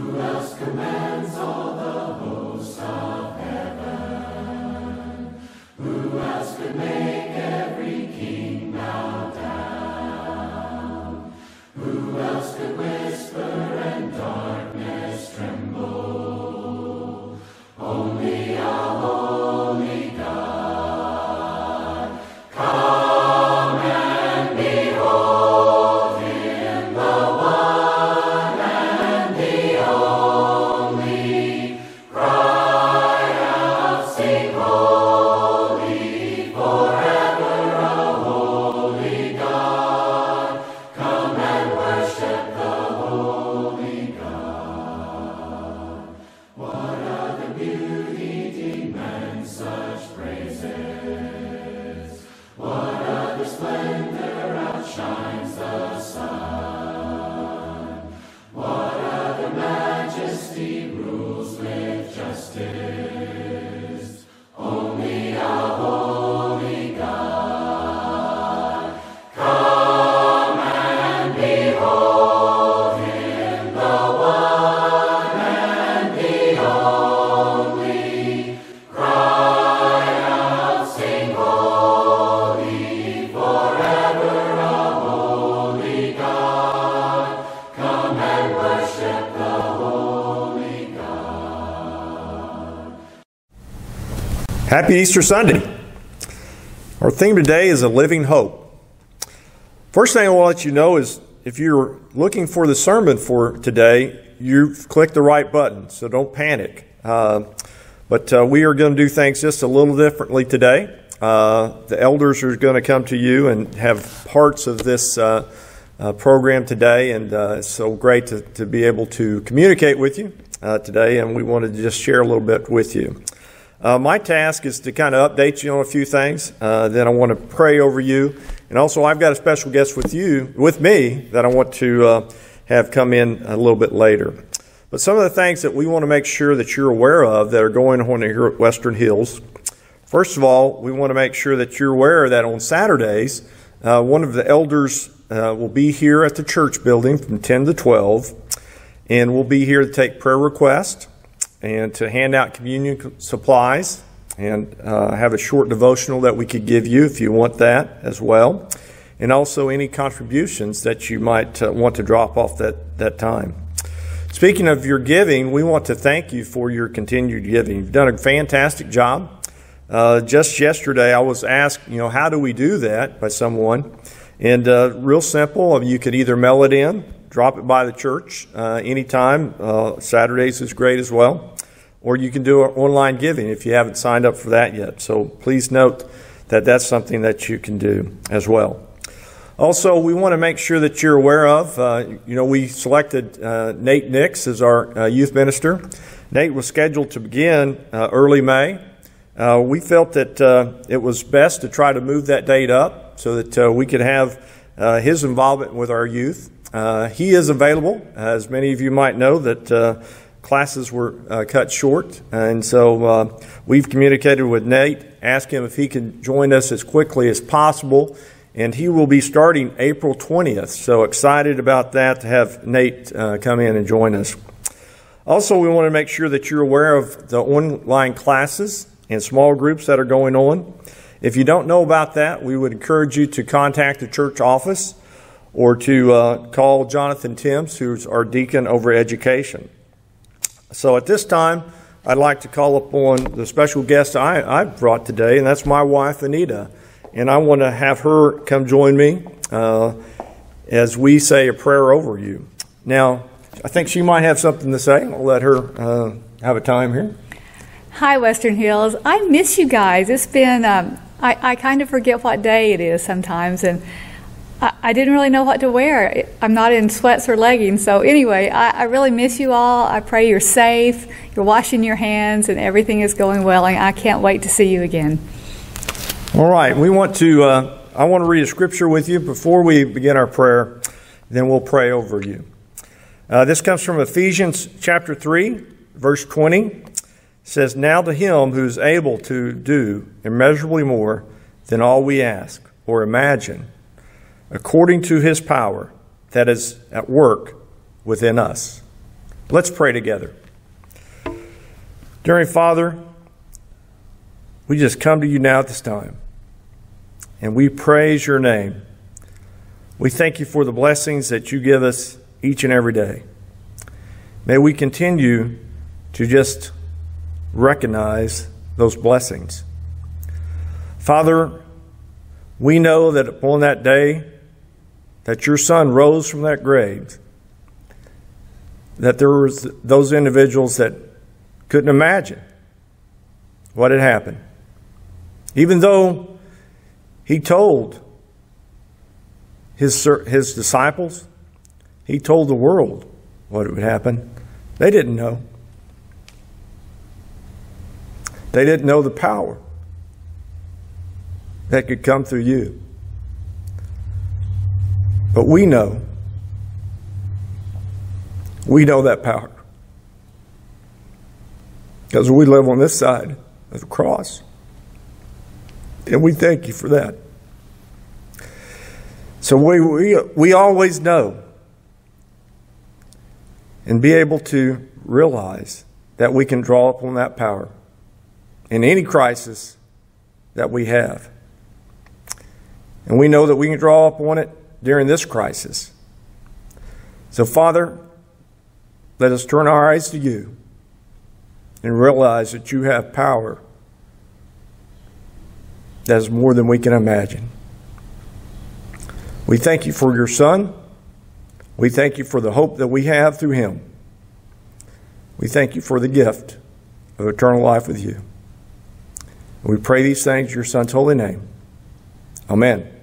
who else commands all? blessed rule. Happy Easter Sunday. Our theme today is a living hope. First thing I want to let you know is if you're looking for the sermon for today, you've clicked the right button, so don't panic. Uh, but uh, we are going to do things just a little differently today. Uh, the elders are going to come to you and have parts of this uh, uh, program today, and uh, it's so great to, to, be able to communicate with you today, and we wanted to just share a little bit with you. Uh, my task is to kind of update you on a few things. Uh, then I want to pray over you, and also I've got a special guest with you, with me, that I want to uh, have come in a little bit later. But some of the things that we want to make sure that you're aware of that are going on here at Western Hills. First of all, we want to make sure that you're aware that on Saturdays, uh, one of the elders uh, will be here at the church building from 10 to 12, and we'll be here to take prayer requests and to hand out communion supplies and uh, have a short devotional that we could give you if you want that as well. And also any contributions that you might uh, want to drop off that, that time. Speaking of your giving, we want to thank you for your continued giving. You've done a fantastic job. Uh, just yesterday, I was asked, you know, how do we do that by someone? And uh, real simple, you could either mail it in, drop it by the church uh, anytime. Uh, Saturdays is great as well or you can do online giving if you haven't signed up for that yet. So please note that that's something that you can do as well. Also, we want to make sure that you're aware of, uh, you know, we selected uh, Nate Nix as our uh, youth minister. Nate was scheduled to begin uh, early May. Uh, we felt that uh, it was best to try to move that date up so that we could have his involvement with our youth. He is available, as many of you might know, that classes were uh, cut short. And so uh, we've communicated with Nate, asked him if he can join us as quickly as possible. And he will be starting April 20th. So excited about that to have Nate uh, come in and join us. Also, we want to make sure that you're aware of the online classes and small groups that are going on. If you don't know about that, we would encourage you to contact the church office or to uh, call Jonathan Timms, who's our deacon over education. So at this time, I'd like to call upon the special guest I, I brought today, and that's my wife, Anita. And I want to have her come join me uh, as we say a prayer over you. Now, I think she might have something to say. I'll let her uh, have a time here. Hi, Western Hills. I miss you guys. It's been, um, I, I kind of forget what day it is sometimes, and I, didn't really know what to wear. I'm not in sweats or leggings. So, anyway, I, I, really miss you all. I pray you're safe, you're washing your hands, and everything is going well. And I can't wait to see you again. All right. We want to, uh, I want to read a scripture with you before we begin our prayer. Then we'll pray over you. Uh, this comes from Ephesians chapter 3, verse 20. It says, Now to him who is able to do immeasurably more than all we ask or imagine according to his power that is at work within us. Let's pray together. Dear Father, we just come to you now at this time, and we praise your name. We thank you for the blessings that you give us each and every day. May we continue to just recognize those blessings. Father, we know that upon that day that your son rose from that grave, that there was those individuals that couldn't imagine what had happened. Even though he told his, his disciples, he told the world what would happen. They didn't know. They didn't know the power that could come through you. But we know. We know that power. Because we live on this side of the cross. And we thank you for that. So we, we, we always know and be able to realize that we can draw upon that power in any crisis that we have. And we know that we can draw upon it during this crisis. So, Father, let us turn our eyes to you and realize that you have power that is more than we can imagine. We thank you for your Son. We thank you for the hope that we have through him. We thank you for the gift of eternal life with you. We pray these things in your Son's holy name. Amen.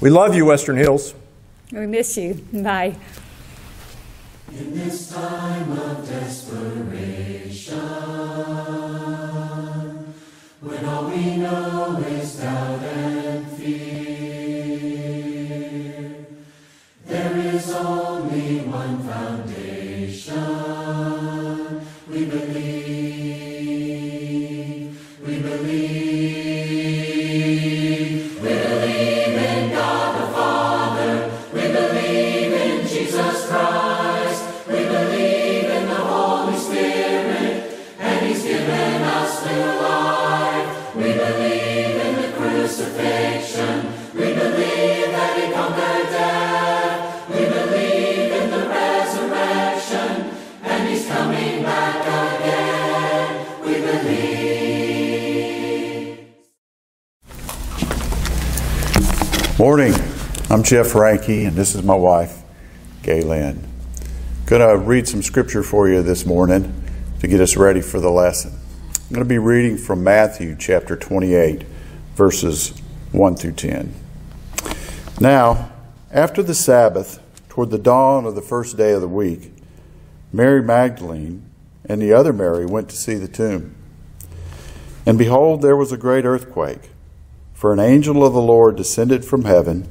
We love you, Western Hills. We miss you. Bye. In this time of desperation, when all we know is doubt and Jesus Christ, we believe in the Holy Spirit, and He's given us new life. We believe in the crucifixion, we believe that He conquered death, we believe in the resurrection, and He's coming back again. We believe. Morning. I'm Jeff Ranke, and this is my wife, Gay Lynn. Going to read some scripture for you this morning to get us ready for the lesson. I'm going to be reading from Matthew chapter 28, verses 1 through 10. Now, after the Sabbath, toward the dawn of the first day of the week, Mary Magdalene and the other Mary went to see the tomb. And behold, there was a great earthquake. For an angel of the Lord descended from heaven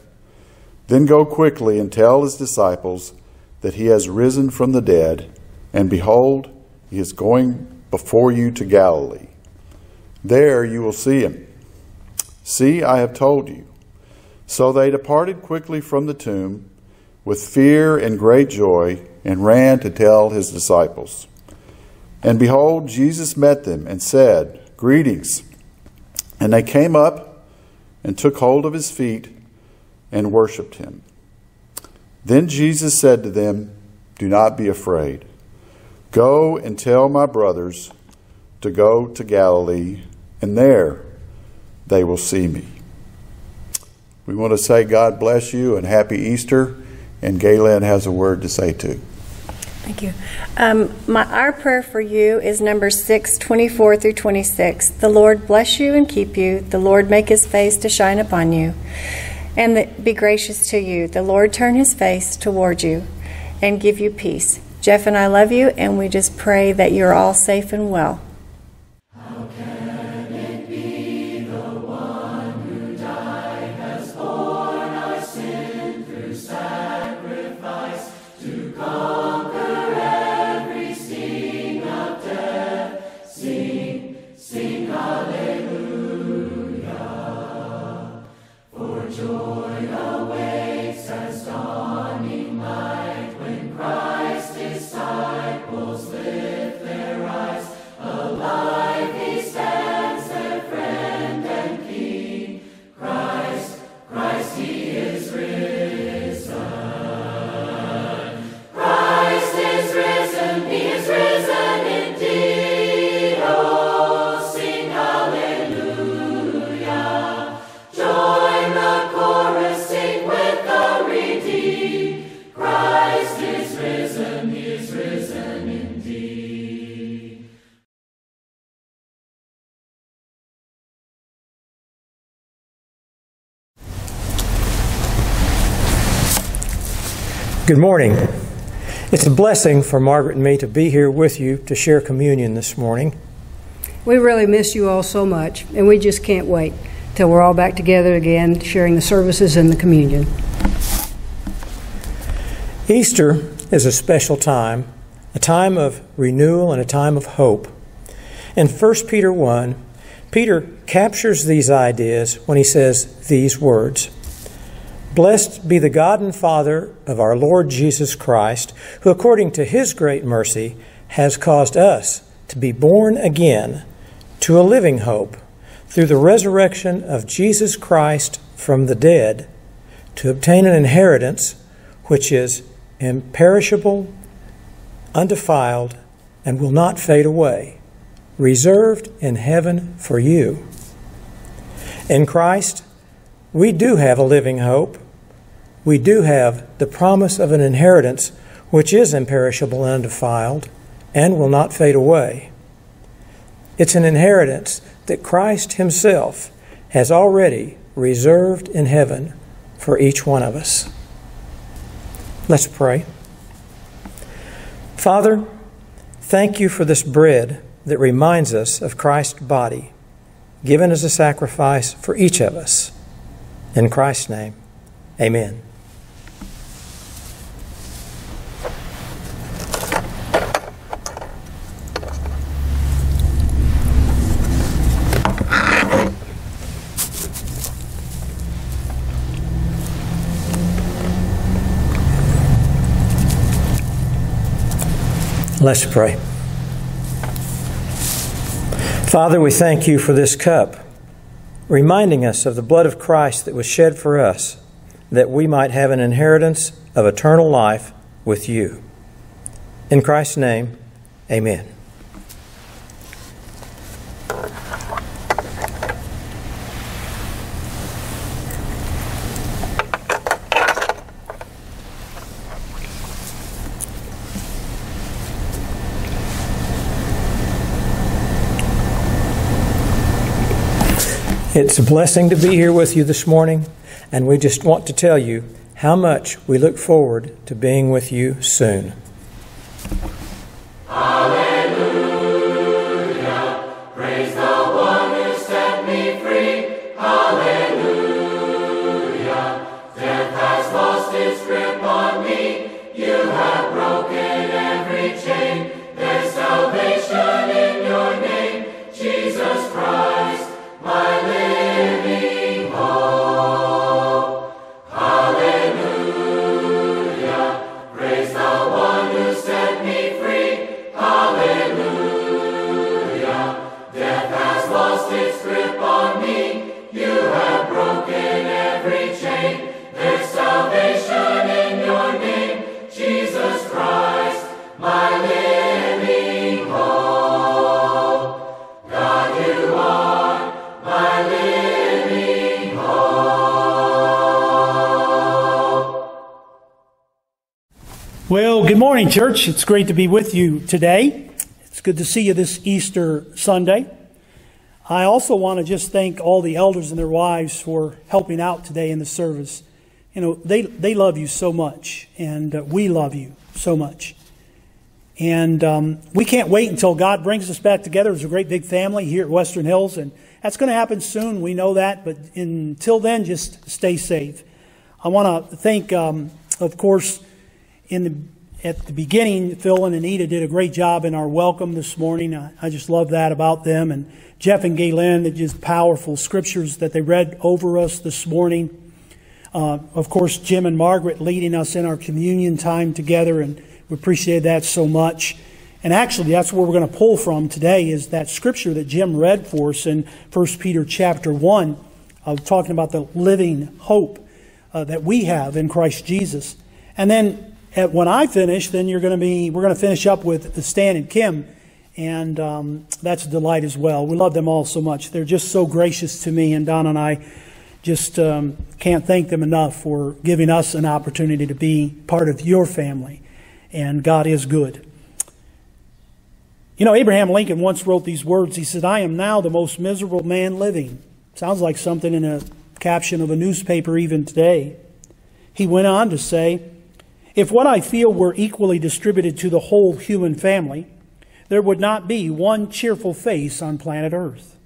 Then go quickly and tell his disciples that he has risen from the dead, and behold, he is going before you to Galilee. There you will see him. See, I have told you. So they departed quickly from the tomb with fear and great joy and ran to tell his disciples. And behold, Jesus met them and said, Greetings. And they came up and took hold of his feet and worshipped him. Then Jesus said to them, Do not be afraid. Go and tell my brothers to go to Galilee, and there they will see me. We want to say God bless you and happy Easter, and Galen has a word to say too. Thank you. Um, my, our prayer for you is number 6, 24 through 26. The Lord bless you and keep you. The Lord make his face to shine upon you and be gracious to you. The Lord turn his face toward you and give you peace. Jeff and I love you, and we just pray that you're all safe and well. Good morning. It's a blessing for Margaret and me to be here with you to share communion this morning. We really miss you all so much, and we just can't wait till we're all back together again, sharing the services and the communion. Easter is a special time, a time of renewal and a time of hope. In 1 Peter 1, Peter captures these ideas when he says these words Blessed be the God and Father of our Lord Jesus Christ, who according to his great mercy has caused us to be born again to a living hope through the resurrection of Jesus Christ from the dead, to obtain an inheritance which is imperishable, undefiled, and will not fade away, reserved in heaven for you. In Christ, we do have a living hope. We do have the promise of an inheritance which is imperishable and undefiled and will not fade away. It's an inheritance that Christ Himself has already reserved in heaven for each one of us. Let's pray. Father, thank you for this bread that reminds us of Christ's body, given as a sacrifice for each of us. In Christ's name, amen. Let's pray. Father, we thank you for this cup, reminding us of the blood of Christ that was shed for us, that we might have an inheritance of eternal life with you. In Christ's name, amen. It's a blessing to be here with you this morning, and we just want to tell you how much we look forward to being with you soon. Praise the one who set me free. Hallelujah. Death has lost its grip morning, church. It's great to be with you today. It's good to see you this Easter Sunday. I also want to just thank all the elders and their wives for helping out today in the service. You know, they, they love you so much, and uh, we love you so much. And um, we can't wait until God brings us back together as a great big family here at Western Hills. And that's going to happen soon. We know that. But until then, just stay safe. I want to thank, um, of course, in the at the beginning, Phil and Anita did a great job in our welcome this morning. I, I just love that about them. And Jeff and Galen, the just powerful scriptures that they read over us this morning. Uh, of course, Jim and Margaret leading us in our communion time together, and we appreciate that so much. And actually, that's where we're going to pull from today is that scripture that Jim read for us in 1 Peter chapter 1, uh, talking about the living hope uh, that we have in Christ Jesus. And then when I finish, then you're going to be, we're going to finish up with Stan and Kim. And um, that's a delight as well. We love them all so much. They're just so gracious to me, and Don and I just um, can't thank them enough for giving us an opportunity to be part of your family. And God is good. You know, Abraham Lincoln once wrote these words. He said, I am now the most miserable man living. Sounds like something in a caption of a newspaper even today. He went on to say, if what I feel were equally distributed to the whole human family, there would not be one cheerful face on planet Earth.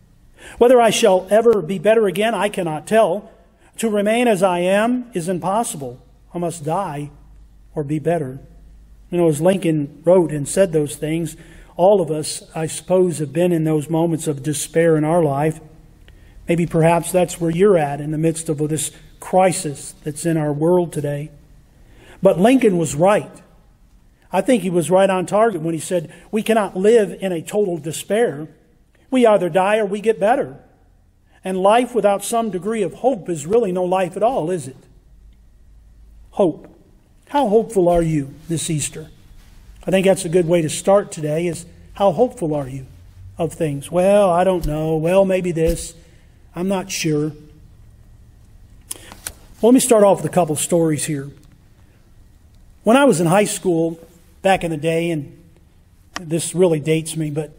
Whether I shall ever be better again, I cannot tell. To remain as I am is impossible. I must die or be better. You know, as Lincoln wrote and said those things, all of us, I suppose, have been in those moments of despair in our life. Maybe perhaps that's where you're at in the midst of this crisis that's in our world today. But Lincoln was right. I think he was right on target when he said, We cannot live in a total despair. We either die or we get better. And life without some degree of hope is really no life at all, is it? Hope. How hopeful are you this Easter? I think that's a good way to start today is how hopeful are you of things? Well, I don't know. Well, maybe this. I'm not sure. Well, let me start off with a couple stories here. When I was in high school back in the day, and this really dates me, but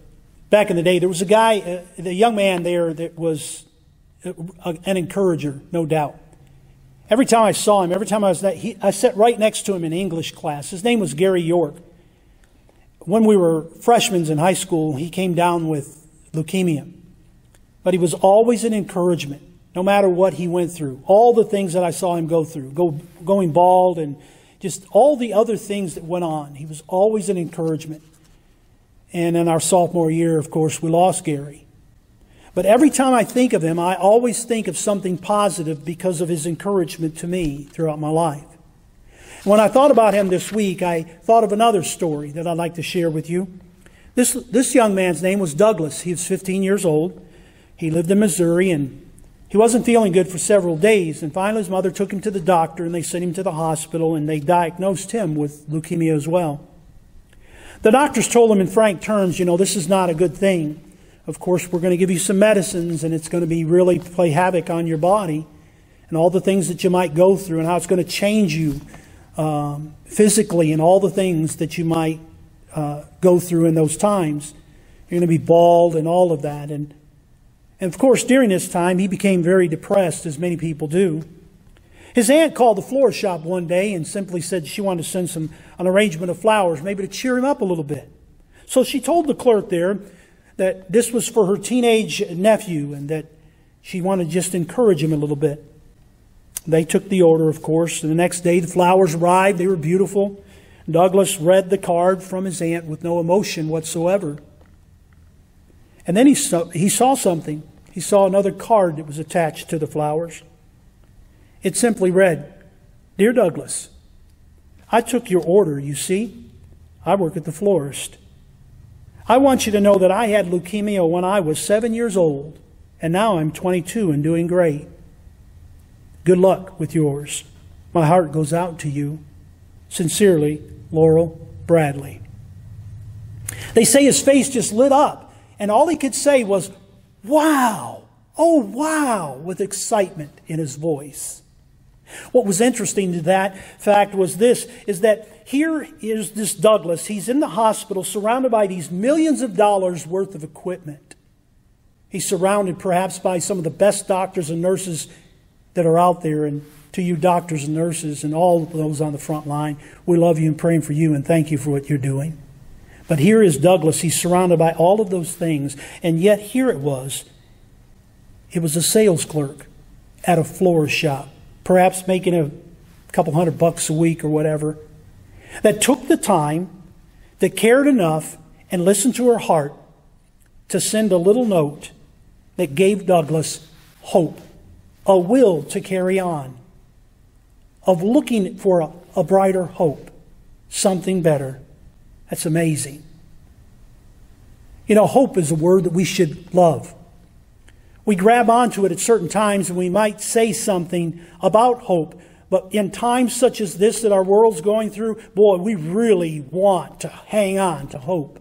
back in the day, there was a guy, uh, the young man there that was uh, an encourager, no doubt. Every time I saw him, every time I was there, he, I sat right next to him in English class. His name was Gary York. When we were freshmen in high school, he came down with leukemia. But he was always an encouragement, no matter what he went through. All the things that I saw him go through, go, going bald and just all the other things that went on. He was always an encouragement. And in our sophomore year, of course, we lost Gary. But every time I think of him, I always think of something positive because of his encouragement to me throughout my life. When I thought about him this week, I thought of another story that I'd like to share with you. This, this young man's name was Douglas. He was 15 years old. He lived in Missouri and he wasn't feeling good for several days, and finally his mother took him to the doctor and they sent him to the hospital and they diagnosed him with leukemia as well. The doctors told him in frank terms, you know, this is not a good thing. Of course, we're going to give you some medicines and it's going to be really play havoc on your body and all the things that you might go through and how it's going to change you um, physically and all the things that you might uh, go through in those times. You're going to be bald and all of that. And and of course, during this time, he became very depressed, as many people do. His aunt called the florist shop one day and simply said she wanted to send some an arrangement of flowers, maybe to cheer him up a little bit. So she told the clerk there that this was for her teenage nephew and that she wanted just to just encourage him a little bit. They took the order, of course, and the next day the flowers arrived. They were beautiful. Douglas read the card from his aunt with no emotion whatsoever. And then he saw, he saw something. He saw another card that was attached to the flowers. It simply read, Dear Douglas, I took your order, you see. I work at the florist. I want you to know that I had leukemia when I was seven years old, and now I'm 22 and doing great. Good luck with yours. My heart goes out to you. Sincerely, Laurel Bradley. They say his face just lit up. And all he could say was, wow, oh wow, with excitement in his voice. What was interesting to that fact was this is that here is this Douglas. He's in the hospital surrounded by these millions of dollars worth of equipment. He's surrounded perhaps by some of the best doctors and nurses that are out there. And to you, doctors and nurses, and all those on the front line, we love you and praying for you and thank you for what you're doing. But here is Douglas. He's surrounded by all of those things. And yet, here it was. It was a sales clerk at a florist shop, perhaps making a couple hundred bucks a week or whatever, that took the time, that cared enough, and listened to her heart to send a little note that gave Douglas hope, a will to carry on, of looking for a, a brighter hope, something better. That's amazing. You know, hope is a word that we should love. We grab onto it at certain times and we might say something about hope. But in times such as this that our world's going through, boy, we really want to hang on to hope.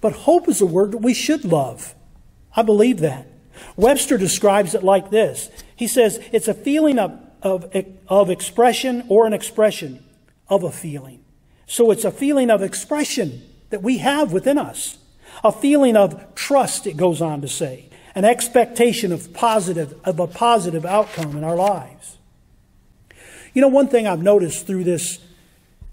But hope is a word that we should love. I believe that. Webster describes it like this He says, it's a feeling of, of, of expression or an expression of a feeling. So it's a feeling of expression that we have within us, a feeling of trust, it goes on to say, an expectation of positive, of a positive outcome in our lives. You know, one thing I've noticed through this,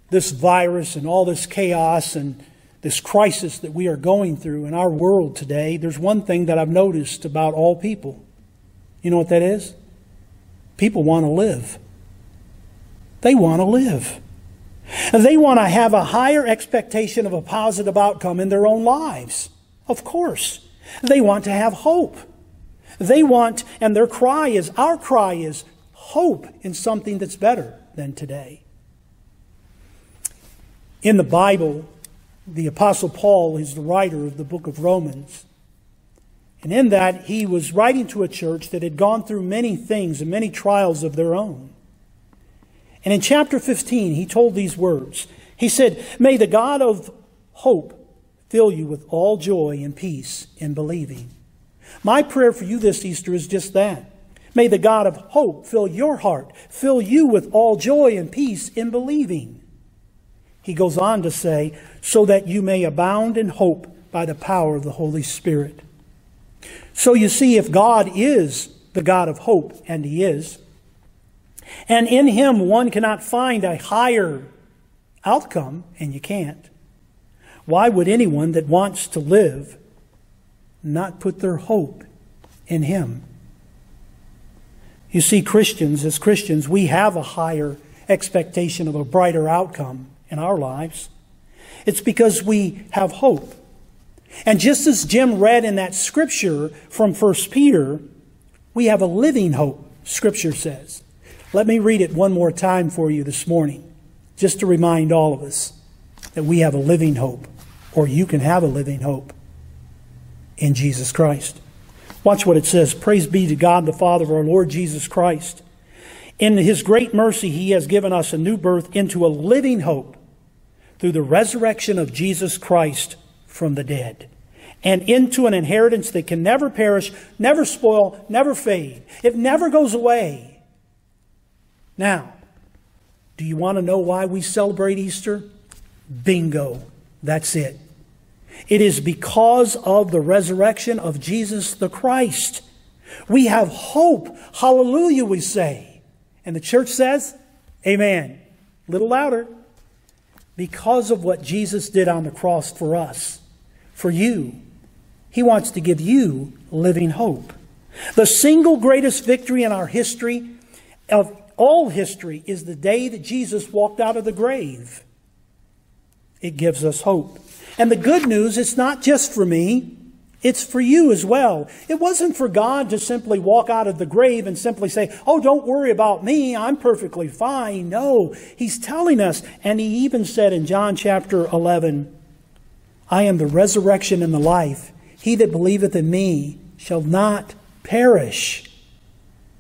this virus and all this chaos and this crisis that we are going through in our world today, there's one thing that I've noticed about all people. You know what that is? People want to live. They want to live. They want to have a higher expectation of a positive outcome in their own lives. Of course. They want to have hope. They want, and their cry is, our cry is, hope in something that's better than today. In the Bible, the Apostle Paul is the writer of the book of Romans. And in that, he was writing to a church that had gone through many things and many trials of their own. And in chapter 15, he told these words. He said, May the God of hope fill you with all joy and peace in believing. My prayer for you this Easter is just that. May the God of hope fill your heart, fill you with all joy and peace in believing. He goes on to say, so that you may abound in hope by the power of the Holy Spirit. So you see, if God is the God of hope, and He is, and in Him one cannot find a higher outcome, and you can't, why would anyone that wants to live not put their hope in Him? You see, Christians, as Christians, we have a higher expectation of a brighter outcome in our lives. It's because we have hope. And just as Jim read in that scripture from 1 Peter, we have a living hope, scripture says. Let me read it one more time for you this morning, just to remind all of us that we have a living hope, or you can have a living hope in Jesus Christ. Watch what it says. Praise be to God, the Father of our Lord Jesus Christ. In his great mercy, he has given us a new birth into a living hope through the resurrection of Jesus Christ from the dead and into an inheritance that can never perish, never spoil, never fade. It never goes away. Now, do you want to know why we celebrate Easter? Bingo. That's it. It is because of the resurrection of Jesus the Christ. We have hope. Hallelujah, we say. And the church says, Amen. A little louder. Because of what Jesus did on the cross for us, for you, He wants to give you living hope. The single greatest victory in our history, of all history, is the day that Jesus walked out of the grave. It gives us hope. And the good news, it's not just for me, it's for you as well. It wasn't for God to simply walk out of the grave and simply say, Oh, don't worry about me. I'm perfectly fine. No, He's telling us. And He even said in John chapter 11, I am the resurrection and the life. He that believeth in me shall not perish.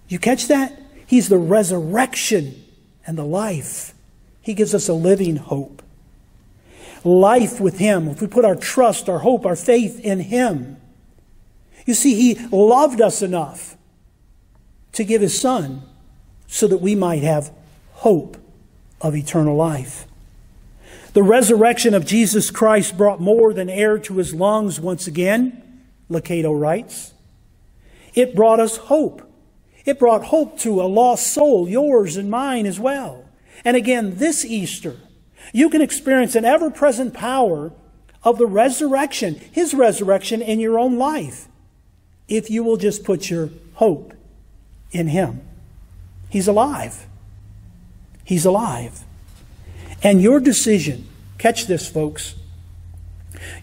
You catch that? He's the resurrection and the life. He gives us a living hope life with Him, if we put our trust, our hope, our faith in Him. You see, He loved us enough to give His Son so that we might have hope of eternal life. The resurrection of Jesus Christ brought more than air to his lungs once again, Lucado writes. It brought us hope. It brought hope to a lost soul, yours and mine as well. And again, this Easter, you can experience an ever present power of the resurrection, his resurrection in your own life, if you will just put your hope in him. He's alive. He's alive. And your decision, catch this, folks,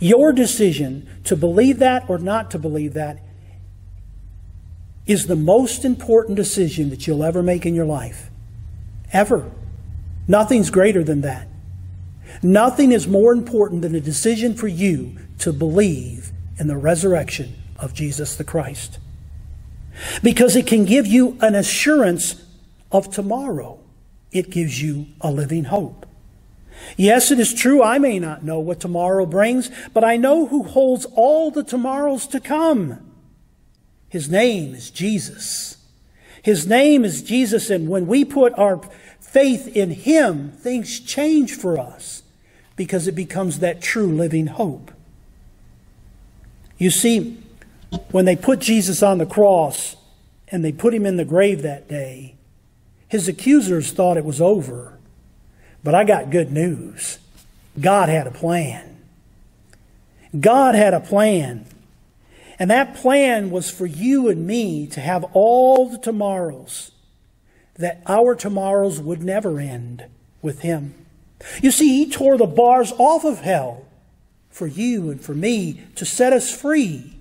your decision to believe that or not to believe that is the most important decision that you'll ever make in your life. Ever. Nothing's greater than that. Nothing is more important than a decision for you to believe in the resurrection of Jesus the Christ. Because it can give you an assurance of tomorrow, it gives you a living hope. Yes, it is true, I may not know what tomorrow brings, but I know who holds all the tomorrows to come. His name is Jesus. His name is Jesus, and when we put our faith in Him, things change for us because it becomes that true living hope. You see, when they put Jesus on the cross and they put him in the grave that day, his accusers thought it was over. But I got good news God had a plan. God had a plan. And that plan was for you and me to have all the tomorrows, that our tomorrows would never end with Him. You see, He tore the bars off of hell for you and for me to set us free.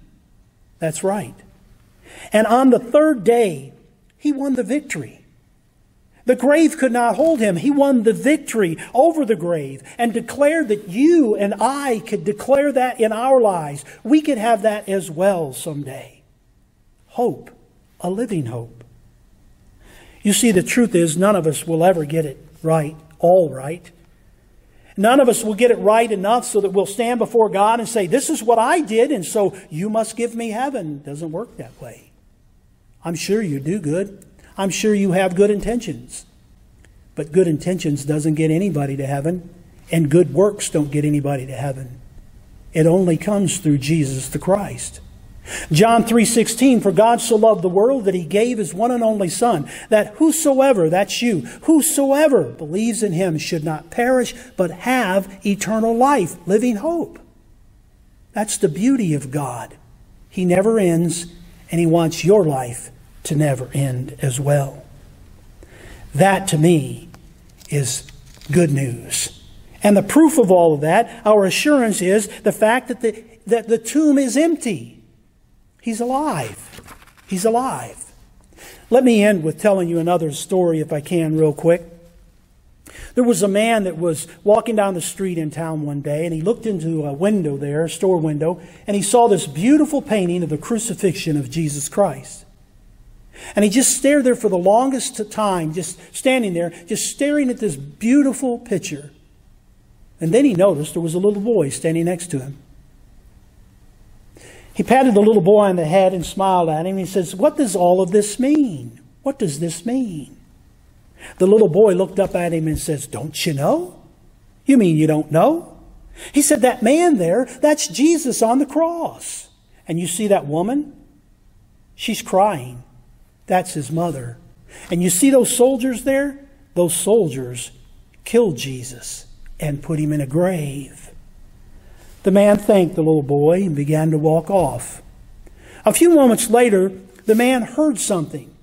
That's right. And on the third day, He won the victory. The grave could not hold him. He won the victory over the grave and declared that you and I could declare that in our lives. We could have that as well someday. Hope, a living hope. You see, the truth is, none of us will ever get it right, all right. None of us will get it right enough so that we'll stand before God and say, This is what I did, and so you must give me heaven. Doesn't work that way. I'm sure you do good. I'm sure you have good intentions. But good intentions doesn't get anybody to heaven, and good works don't get anybody to heaven. It only comes through Jesus the Christ. John 3:16 For God so loved the world that he gave his one and only son that whosoever that's you whosoever believes in him should not perish but have eternal life living hope. That's the beauty of God. He never ends and he wants your life to never end as well. That to me is good news. And the proof of all of that, our assurance is the fact that the, that the tomb is empty. He's alive. He's alive. Let me end with telling you another story, if I can, real quick. There was a man that was walking down the street in town one day, and he looked into a window there, a store window, and he saw this beautiful painting of the crucifixion of Jesus Christ. And he just stared there for the longest time, just standing there, just staring at this beautiful picture. And then he noticed there was a little boy standing next to him. He patted the little boy on the head and smiled at him. He says, What does all of this mean? What does this mean? The little boy looked up at him and says, Don't you know? You mean you don't know? He said, That man there, that's Jesus on the cross. And you see that woman? She's crying. That's his mother. And you see those soldiers there? Those soldiers killed Jesus and put him in a grave. The man thanked the little boy and began to walk off. A few moments later, the man heard something.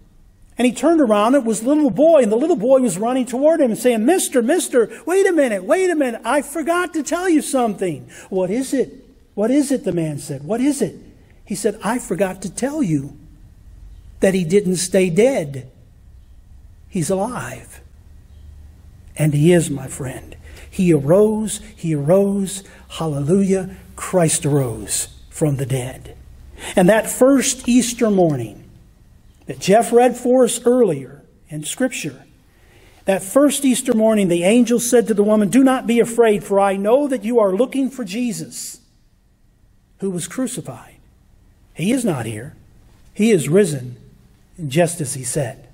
And he turned around, it was the little boy, and the little boy was running toward him and saying, Mister, Mister, wait a minute, wait a minute, I forgot to tell you something. What is it? What is it? The man said. What is it? He said, I forgot to tell you that he didn't stay dead. He's alive. And he is, my friend. He arose, he arose, hallelujah, Christ arose from the dead. And that first Easter morning that Jeff read for us earlier in Scripture, that first Easter morning, the angel said to the woman, Do not be afraid, for I know that you are looking for Jesus, who was crucified. He is not here, he is risen just as he said.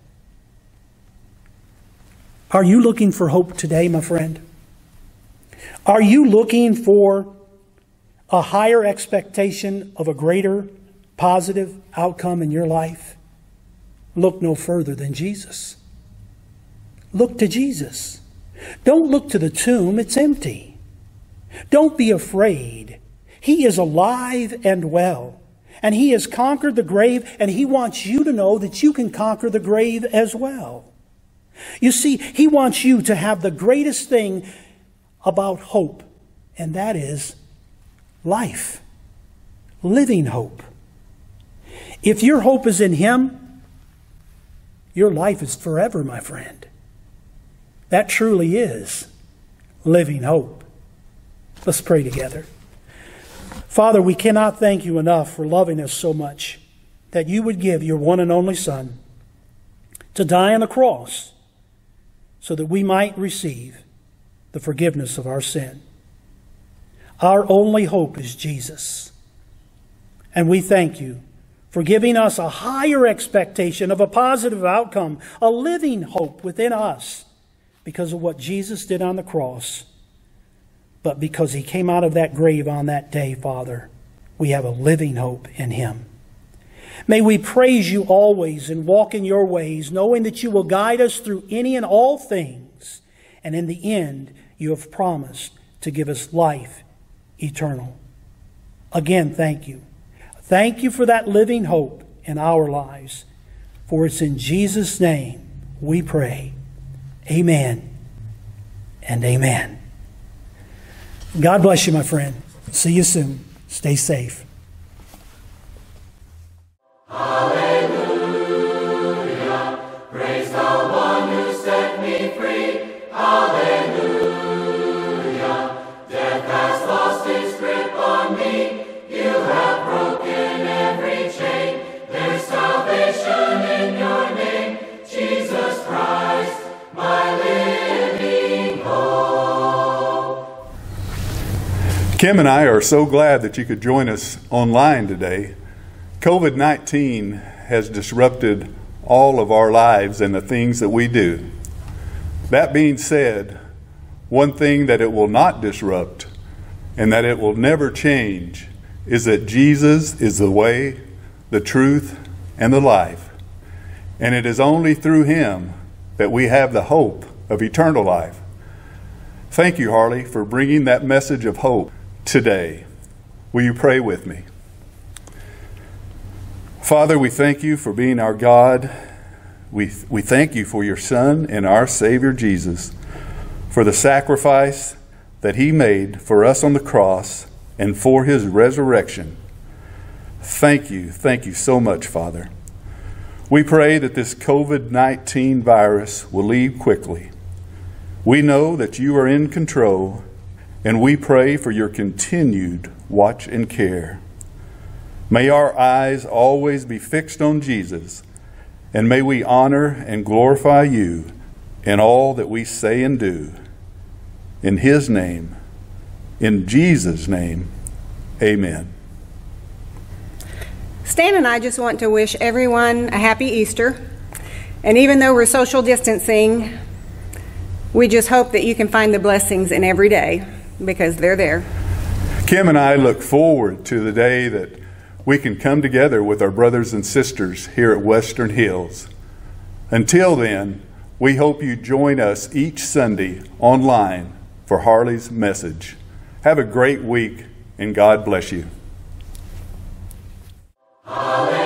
Are you looking for hope today, my friend? Are you looking for a higher expectation of a greater positive outcome in your life? Look no further than Jesus. Look to Jesus. Don't look to the tomb, it's empty. Don't be afraid. He is alive and well, and He has conquered the grave, and He wants you to know that you can conquer the grave as well. You see, He wants you to have the greatest thing about hope, and that is life, living hope. If your hope is in Him, your life is forever, my friend. That truly is living hope. Let's pray together. Father, we cannot thank you enough for loving us so much that you would give your one and only Son to die on the cross so that we might receive the forgiveness of our sin. Our only hope is Jesus. And we thank you for giving us a higher expectation of a positive outcome, a living hope within us because of what Jesus did on the cross. But because he came out of that grave on that day, Father, we have a living hope in him. May we praise you always and walk in your ways, knowing that you will guide us through any and all things. And in the end, you have promised to give us life eternal. Again, thank you. Thank you for that living hope in our lives. For it's in Jesus' name we pray. Amen and amen. God bless you, my friend. See you soon. Stay safe. Hallelujah. Kim and I are so glad that you could join us online today. COVID 19 has disrupted all of our lives and the things that we do. That being said, one thing that it will not disrupt and that it will never change is that Jesus is the way, the truth, and the life. And it is only through him that we have the hope of eternal life. Thank you, Harley, for bringing that message of hope today. Will you pray with me? Father, we thank you for being our God. We, we thank you for your Son and our Savior Jesus, for the sacrifice that he made for us on the cross and for his resurrection. Thank you, thank you so much, Father. We pray that this COVID 19 virus will leave quickly. We know that you are in control, and we pray for your continued watch and care. May our eyes always be fixed on Jesus, and may we honor and glorify you in all that we say and do. In His name, in Jesus' name, amen. Stan and I just want to wish everyone a happy Easter. And even though we're social distancing, we just hope that you can find the blessings in every day because they're there. Kim and I look forward to the day that we can come together with our brothers and sisters here at Western Hills. Until then, we hope you join us each Sunday online for Harley's message. Have a great week and God bless you. Hallelujah.